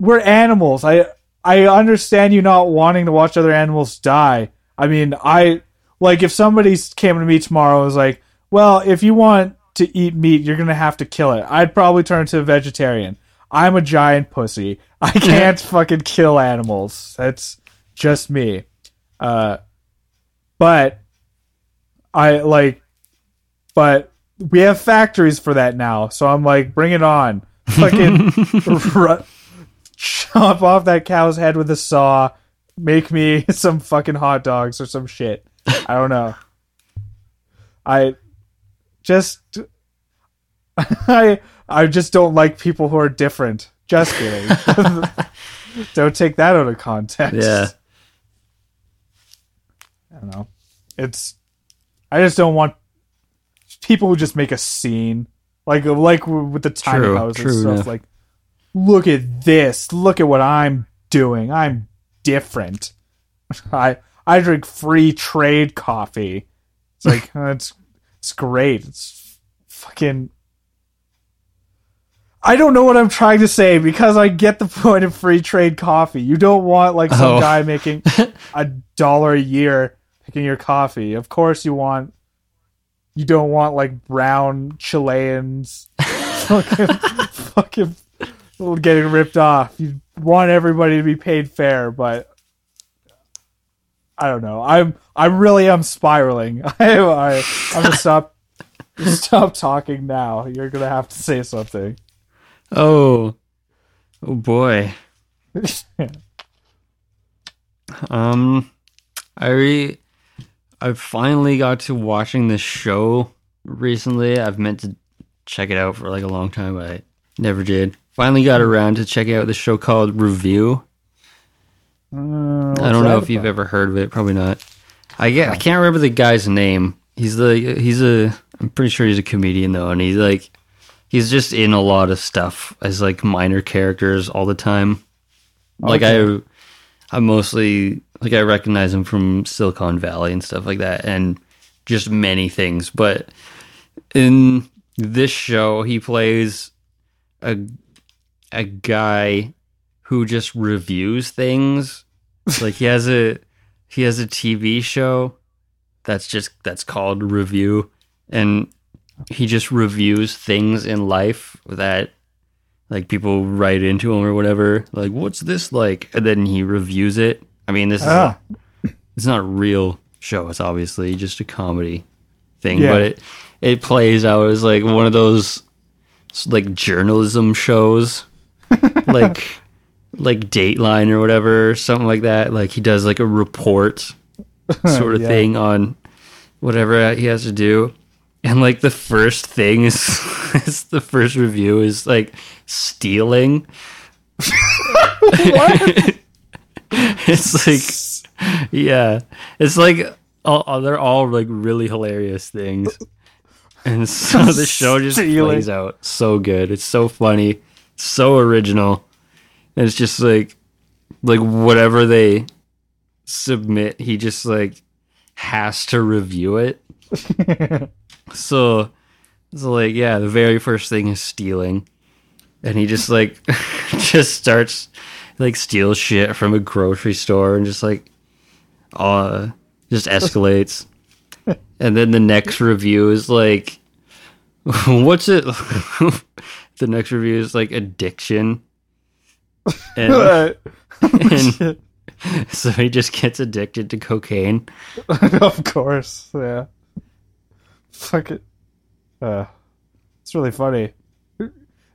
S1: we're animals i i understand you not wanting to watch other animals die i mean i like if somebody came to me tomorrow and was like well if you want to eat meat you're gonna have to kill it i'd probably turn to a vegetarian. I'm a giant pussy. I can't fucking kill animals. That's just me. Uh but i like but we have factories for that now so i'm like bring it on. Fucking ru- chop off that cow's head with a saw make me some fucking hot dogs or some shit i don't know i just i i just don't like people who are different just kidding don't take that out of context
S2: Yeah.
S1: i don't know it's i just don't want people who just make a scene like like with the tiny
S2: True,
S1: house and stuff.
S2: enough.
S1: Like, look at this. Look at what I'm doing. I'm different. I I drink free trade coffee. It's like it's it's great. It's fucking. I don't know what I'm trying to say because I get the point of free trade coffee. You don't want like some
S2: Oh.
S1: guy making a dollar a year picking your coffee. Of course, you want. You don't want like brown Chileans, fucking, fucking getting ripped off. You want everybody to be paid fair, but I don't know. I'm I really am spiraling. I, I I'm gonna stop stop talking now. You're gonna have to say something.
S2: Oh, oh boy. Um, I re- I finally got to watching this show recently. I've meant to check it out for like a long time, but I never did. Finally got around to checking out the show called Review.
S1: Uh,
S2: I don't know if you've ever heard of it. Probably not. I get. I can't remember the guy's name. He's the. He's a. I'm pretty sure he's a comedian though, and he's like. He's just in a lot of stuff as like minor characters all the time. Like I, I mostly like I recognize him from Silicon Valley and stuff like that, and just many things. But in this show, he plays a a guy who just reviews things. like he has a he has a TV show that's just that's called Review, and he just reviews things in life that like people write into him or whatever. Like, what's this like? And then he reviews it. I mean, this is
S1: Ah.
S2: it's not a real show. It's obviously just a comedy thing,
S1: Yeah.
S2: but it it plays out as like one of those like journalism shows, like like Dateline or whatever, something like that. Like he does like a report sort of
S1: Yeah.
S2: thing on whatever he has to do. And like the first thing is, is the first review is like stealing. it's like yeah, it's like all, all- they're all like really hilarious things, and so the show just
S1: Stealing.
S2: plays out so good. It's so funny, so original, and it's just like like whatever they submit, he just like has to review it. so it's like yeah, the very first thing is stealing, and he just like just starts like steals shit from a grocery store and just like uh just escalates. and then the next review is like what's it the next review is like addiction. And, and so he just gets addicted to cocaine.
S1: of course, yeah. Fuck it. Uh, it's really funny.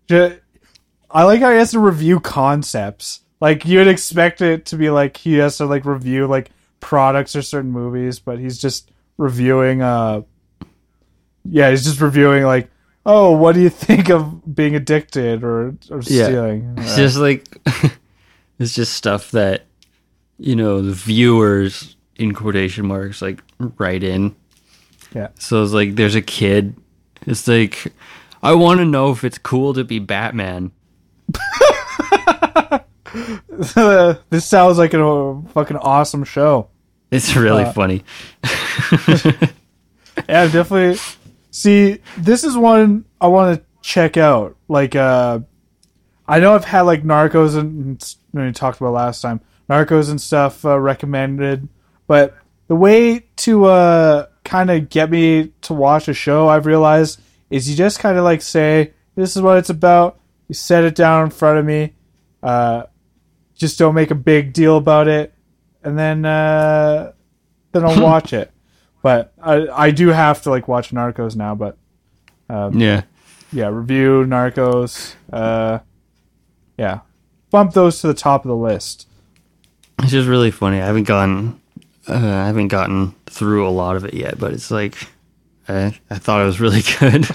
S1: I like how he has to review concepts. Like you'd expect it to be like he has to like review like products or certain movies, but he's just reviewing. Uh, yeah, he's just reviewing like, oh, what do you think of being addicted or or
S2: Yeah.
S1: stealing?
S2: It's just like it's just stuff that you know the viewers in quotation marks like write in.
S1: Yeah.
S2: So it's like there's a kid. It's like I want to know if it's cool to be Batman.
S1: this sounds like a fucking awesome show.
S2: It's really
S1: Uh,
S2: funny.
S1: Yeah, definitely. See, this is one I want to check out. Like, uh, I know I've had like Narcos and and we talked about last time, Narcos and stuff uh, recommended, but the way to uh, kind of get me to watch a show, I've realized, is you just kind of like say, "This is what it's about." You set it down in front of me. Uh, just don't make a big deal about it, and then uh, then I'll watch it. But I I do have to like watch Narcos now. But
S2: Yeah.
S1: yeah, review Narcos. Uh, yeah, bump those to the top of the list.
S2: It's just really funny. I haven't gotten uh, I haven't gotten through a lot of it yet, but it's like I, I thought it was really good.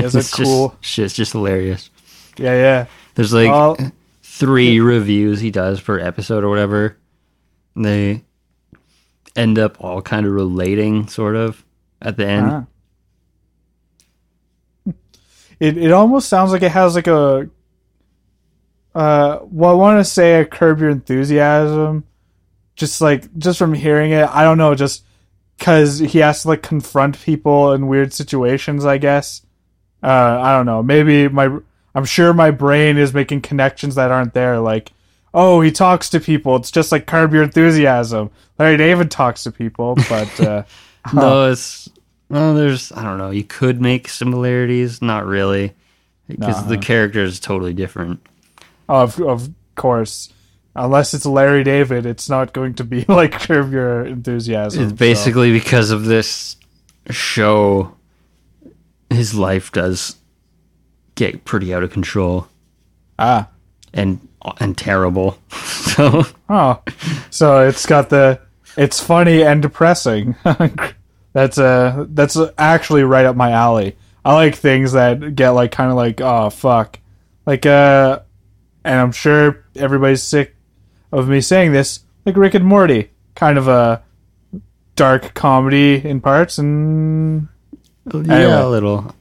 S1: Is it
S2: it's
S1: cool?
S2: Just, shit's just hilarious.
S1: Yeah, yeah.
S2: There's like
S1: Well-
S2: three reviews he does per episode or whatever. And they end up all kind of relating, sort of, at the end.
S1: It it almost sounds like it has like a uh well I want to say a curb your enthusiasm. Just like just from hearing it I don't know just cuz he has to like confront people in weird situations I guess. Uh I don't know. Maybe my I'm sure my brain is making connections that aren't there like oh he talks to people it's just like curb your enthusiasm Larry David talks to people but uh
S2: No, it's well. There's I don't know. You could make similarities, not really, because the character is totally different.
S1: Of of course, unless it's Larry David, it's not going to be like Curb Your Enthusiasm.
S2: It's
S1: so-
S2: basically because of this show. His life does get pretty out of control
S1: ah
S2: and and terrible. So
S1: oh, so it's got the it's funny and depressing. that's uh that's actually right up my alley. I like things that get like kind of like oh fuck, like uh, and I'm sure everybody's sick of me saying this, like Rick and Morty, kind of a dark comedy in parts and
S2: yeah,
S1: Anyway.
S2: a little.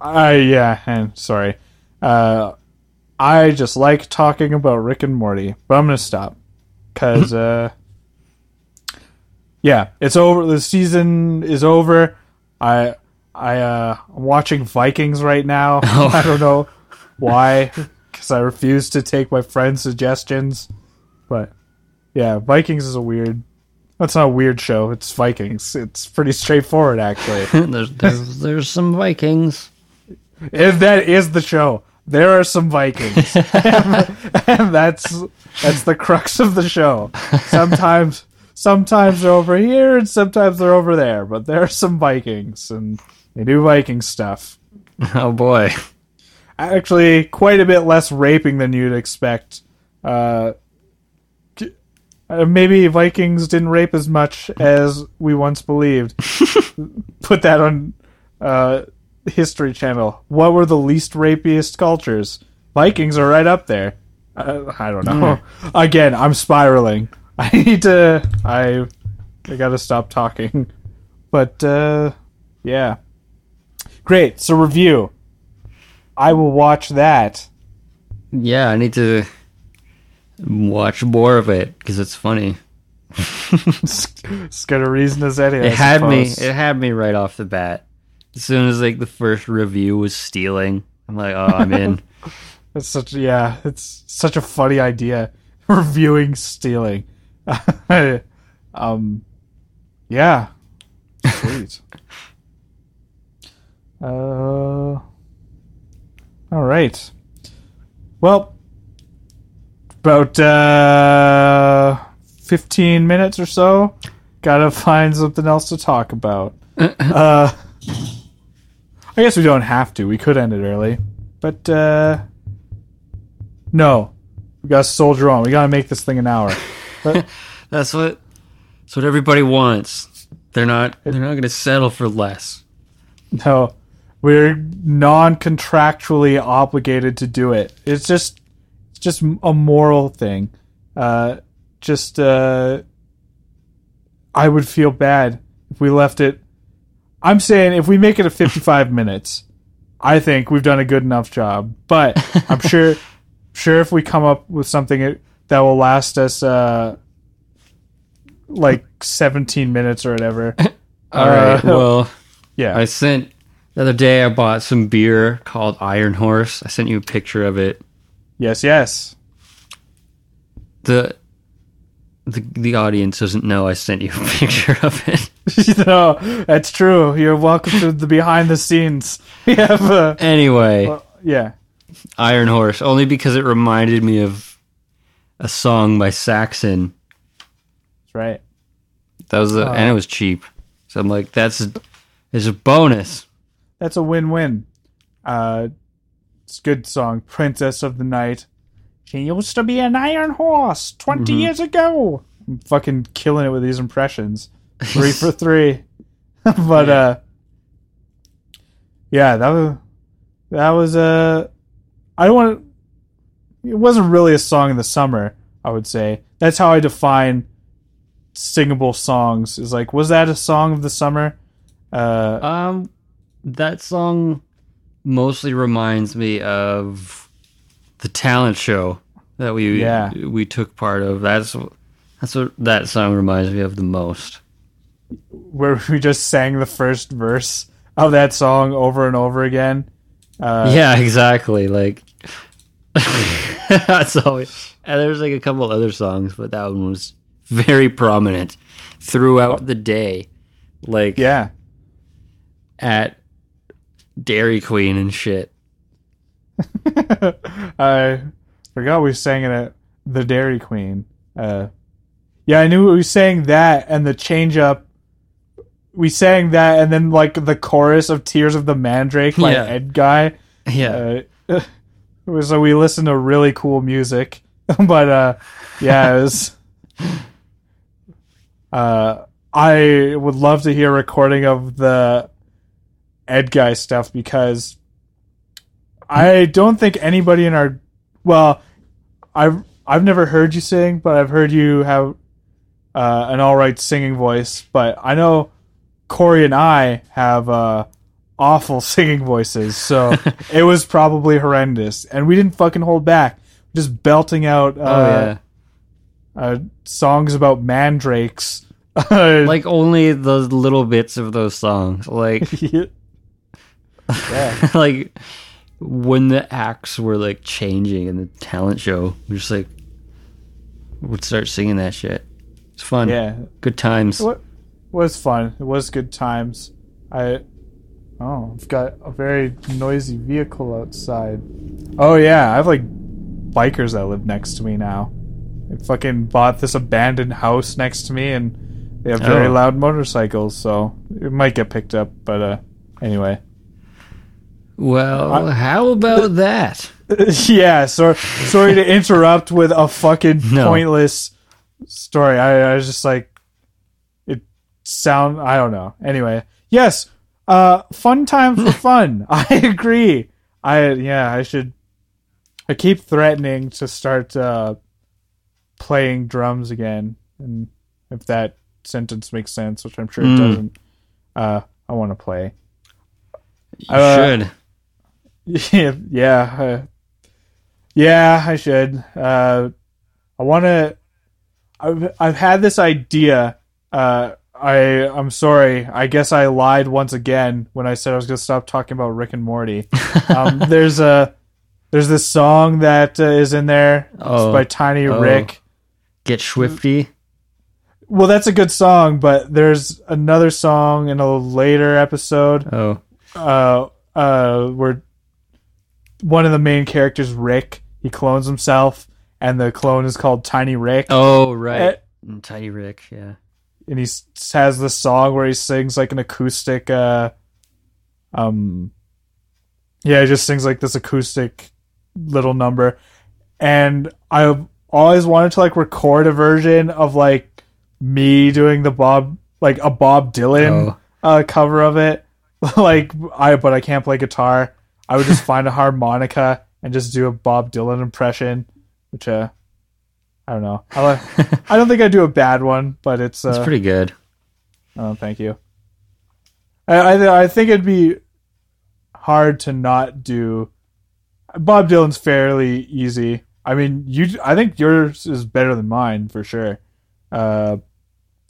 S1: I yeah, and sorry. Uh, I just like talking about Rick and Morty, but I'm gonna stop because uh, yeah, it's over. The season is over. I I uh, I'm watching Vikings right now.
S2: Oh.
S1: I don't know why, because I refuse to take my friend's suggestions. But yeah, Vikings is a weird. That's not a weird show. It's Vikings. It's pretty straightforward, actually.
S2: there's, there's there's some Vikings.
S1: If that is the show, there are some Vikings, and that's that's the crux of the show. Sometimes, sometimes they're over here, and sometimes they're over there. But there are some Vikings, and they do Viking stuff.
S2: Oh boy.
S1: Actually, quite a bit less raping than you'd expect. Uh, uh, maybe Vikings didn't rape as much as we once believed. Put that on uh, History Channel. What were the least rapiest cultures? Vikings are right up there. Uh, I don't know. Again, I'm spiraling. I need to. I. I gotta stop talking. But uh, yeah, great. So review. I will watch that.
S2: Yeah, I need to watch more of it because it's funny.
S1: it's got a reason as any.
S2: It had me. It had me right off the bat. As soon as like the first review was stealing, I'm like, oh, I'm in.
S1: It's such yeah. It's such a funny idea. Reviewing stealing. um, yeah. Sweet. uh. All right. Well, about uh, fifteen minutes or so. Gotta find something else to talk about. uh, I guess we don't have to. We could end it early, but uh, no, we gotta soldier on. We gotta make this thing an hour. But
S2: That's what. That's what everybody wants. They're not. They're not going to settle for less.
S1: no, we're non-contractually obligated to do it. It's just, it's just a moral thing. Uh, just, uh, I would feel bad if we left it. I'm saying if we make it a 55 minutes, I think we've done a good enough job. But I'm sure, sure if we come up with something that will last us, uh, like 17 minutes or whatever.
S2: All right.
S1: Uh,
S2: Well,
S1: Yeah.
S2: I sent the other day. I bought some beer called Iron Horse. I sent you a picture of it.
S1: yes, yes.
S2: the the the audience doesn't know I sent you a picture of it.
S1: no, that's true. You're welcome to the behind the scenes. We have, uh,
S2: Anyway,
S1: well, yeah.
S2: Iron Horse only because it reminded me of a song by Saxon.
S1: That's right.
S2: That was a,
S1: Oh.
S2: and it was cheap. So I'm like, that's a, is a bonus.
S1: That's a win-win. Uh, it's a good song, "Princess of the Night." She used to be an iron horse 20 years ago. I'm fucking killing it with these impressions. Three for three. but uh, yeah, that was that was Uh, I don't want. It wasn't really a song in the summer. I would say that's how I define singable songs. Is like, was that a song of the summer? Uh,
S2: Um, that song mostly reminds me of the talent show that we
S1: Yeah.
S2: we took part of. That's that's what that song reminds me of the most.
S1: Where we just sang the first verse of that song over and over again. Uh,
S2: yeah, exactly. Like that's always. And there's like a couple other songs, but that one was very prominent throughout the day. Like
S1: Yeah.
S2: at Dairy Queen and shit.
S1: I forgot we sang it at the Dairy Queen. Uh, yeah, I knew we sang that and the change up. We sang that and then like the chorus of Tears of the Mandrake by
S2: Yeah.
S1: Edguy.
S2: Yeah.
S1: Uh, so we listened to really cool music, but uh, yeah, it was. Uh, I would love to hear a recording of the Edguy stuff because I don't think anybody in our well, I've I've never heard you sing, but I've heard you have uh, an all right singing voice. But I know Corey and I have uh, awful singing voices, so it was probably horrendous, and we didn't fucking hold back, just belting out uh,
S2: oh yeah.
S1: uh, songs about mandrakes. like,
S2: only those little bits of those songs. Like
S1: yeah.
S2: like when the acts were like changing in the talent show, we just like would start singing that shit. It's fun.
S1: yeah,
S2: Good times.
S1: What was fun. It was good times. I oh, I've got a very noisy vehicle outside. Oh yeah, I have like bikers that live next to me now. They fucking bought this abandoned house next to me, and they have very
S2: Oh.
S1: loud motorcycles. So it might get picked up. But uh, anyway,
S2: Well, how about that?
S1: yeah. So sorry to interrupt with a fucking
S2: No.
S1: pointless story. I, I was just like, sound. I don't know. Anyway, yes. Uh, fun time for fun. I agree. I yeah. I should. I keep threatening to start uh, playing drums again, and if that sentence makes sense, which I'm sure it
S2: Mm.
S1: doesn't, uh, I want to play.
S2: You
S1: Uh,
S2: should.
S1: Yeah, yeah, uh, yeah. I should. Uh, I want to. I've I've had this idea. Uh, I I'm sorry. I guess I lied once again when I said I was going to stop talking about Rick and Morty. Um, there's a there's this song that uh, is in there. It's
S2: Oh.
S1: by Tiny
S2: Oh.
S1: Rick.
S2: Get schwifty.
S1: Well, that's a good song, but there's another song in a later episode
S2: Oh.
S1: uh, uh, where one of the main characters, Rick, he clones himself, and the clone is called Tiny Rick.
S2: Oh, right.
S1: Eh,
S2: Mm, Tiny Rick, yeah.
S1: And he has this song where he sings like an acoustic, uh, um, yeah, he just sings like this acoustic little number, and I've always wanted to like record a version of like me doing the Bob, like a Bob Dylan
S2: Oh.
S1: uh, cover of it. like I, but I can't play guitar. I would just find a harmonica and just do a Bob Dylan impression, which uh, I don't know. I, like, I don't think I do a bad one, but it's uh,
S2: It's pretty good.
S1: Oh, thank you. I, I I think it'd be hard to not do. Bob Dylan's fairly easy. I mean, you. I think yours is better than mine for sure. Uh,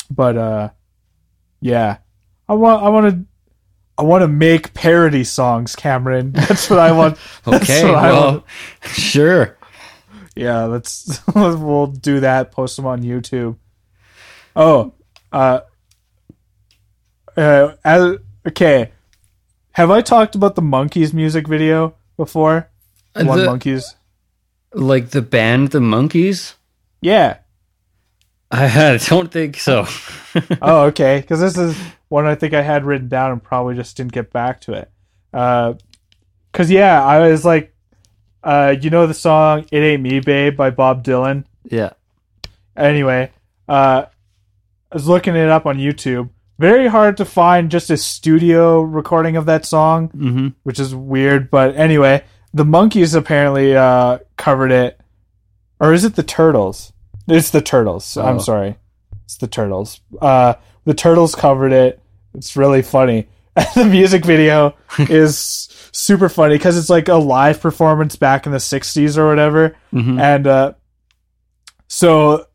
S1: but uh, yeah, I want. I want to. I want to make parody songs, Cameron. That's what I want.
S2: Okay, well,
S1: want.
S2: sure.
S1: Yeah, let's we'll do that. Post them on YouTube. Oh, uh, uh, as, okay. Have I talked about the Monkees music video before? One
S2: The-
S1: Monkees.
S2: Like the band The Monkees?
S1: Yeah.
S2: I don't think so.
S1: Oh, okay. Because this is one I think I had written down and probably just didn't get back to it. Because yeah, I was like, uh, you know the song "It Ain't Me, Babe" by Bob Dylan.
S2: yeah.
S1: anyway, uh, I was looking it up on YouTube. Very hard to find just a studio recording of that song,
S2: Mm-hmm.
S1: which is weird. But anyway, the monkees apparently uh, covered it, or is it the turtles? It's the turtles.
S2: Oh.
S1: I'm sorry, it's the turtles. Uh, the turtles covered it. It's really funny. The music video is super funny because it's like a live performance back in the 60s or whatever.
S2: Mhm.
S1: And uh, so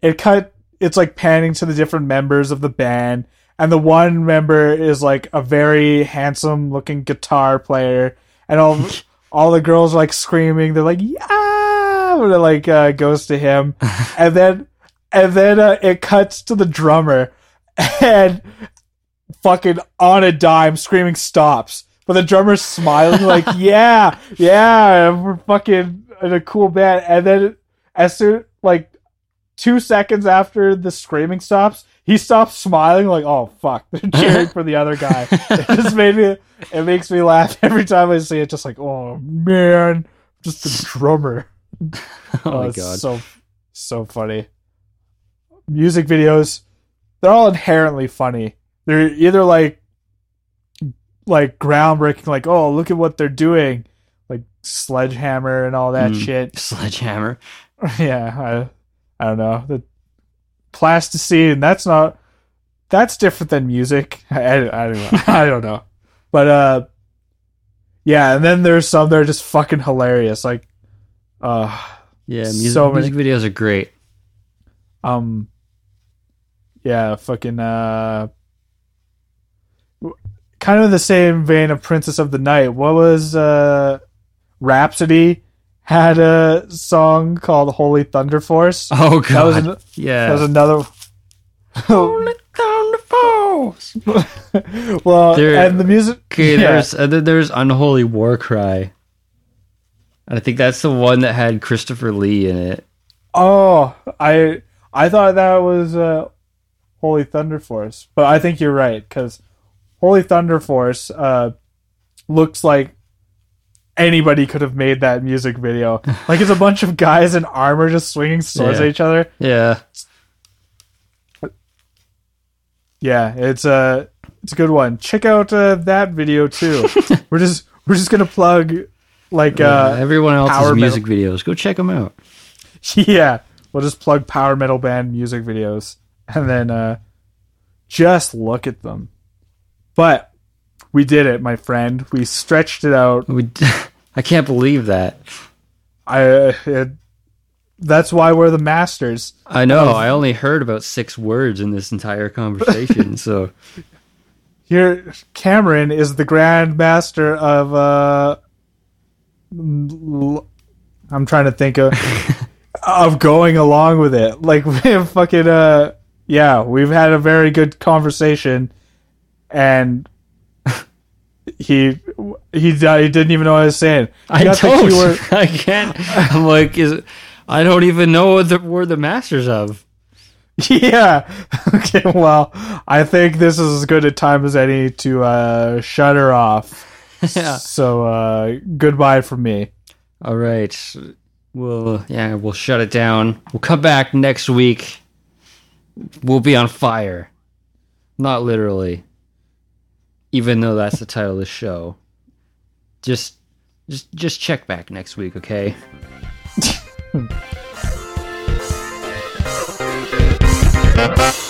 S1: it cut, it's like panning to the different members of the band. And the one member is like a very handsome looking guitar player. And all, all the girls are like screaming. They're like, yeah, when it like uh, goes to him. and then, and then uh, it cuts to the drummer. And fucking on a dime screaming stops. But the drummer's smiling like, yeah, yeah, we're fucking in a cool band. And then as soon like two seconds after the screaming stops, he stops smiling like, oh fuck, they're cheering for the other guy. It just made me it makes me laugh every time I see it, just like, oh man, just the drummer.
S2: oh my
S1: oh,
S2: god.
S1: So so funny. Music videos, they're all inherently funny. They're either like like groundbreaking, like, oh look at what they're doing, like sledgehammer and all that
S2: Mm.
S1: shit.
S2: Sledgehammer.
S1: yeah, I I don't know. The plasticine, that's not that's different than music. I, I, I don't know. I don't know. But uh yeah, and then there's some that are just fucking hilarious. Like uh
S2: Yeah, music,
S1: So many-
S2: music videos are great.
S1: um yeah fucking uh kind of in the same vein of princess of the night what was uh rhapsody had a song called holy thunder force
S2: Oh
S1: that
S2: god.
S1: was, an,
S2: yeah.
S1: that was another Holy
S2: Thunder Falls.
S1: well
S2: There-
S1: and the music
S2: Okay,
S1: yeah.
S2: there's and then there's Unholy War Cry. And I think that's the one that had Christopher Lee in it.
S1: oh i i thought that was uh holy thunder force but i think you're right because holy thunder force uh looks like anybody could have made that music video like it's a bunch of guys in armor just swinging swords
S2: Yeah.
S1: at each other
S2: Yeah.
S1: yeah it's a it's a good one check out uh, that video too we're just we're just gonna plug like
S2: Uh,
S1: uh
S2: everyone else's music videos. Go check them out.
S1: yeah we'll just plug power metal band music videos and then uh just look at them but we did it my friend we stretched it out
S2: We, I can't believe that.
S1: i uh, it, that's why we're the masters
S2: I know. I only heard about six words in this entire conversation. so
S1: here cameron is the grand master of uh l- i'm trying to think of of going along with it like we have fucking uh yeah we've had a very good conversation and he he, he didn't even know what I was saying.
S2: I don't. I can't. I'm like, is it, I don't even know what the, we're the masters of.
S1: Yeah. Okay. Well, I think this is as good a time as any to uh, shut her off.
S2: Yeah.
S1: So uh, goodbye from me.
S2: All right. We'll yeah, we'll shut it down. We'll come back next week. We'll be on fire. Not literally. Even though that's the title of the show. Just just just check back next week, okay?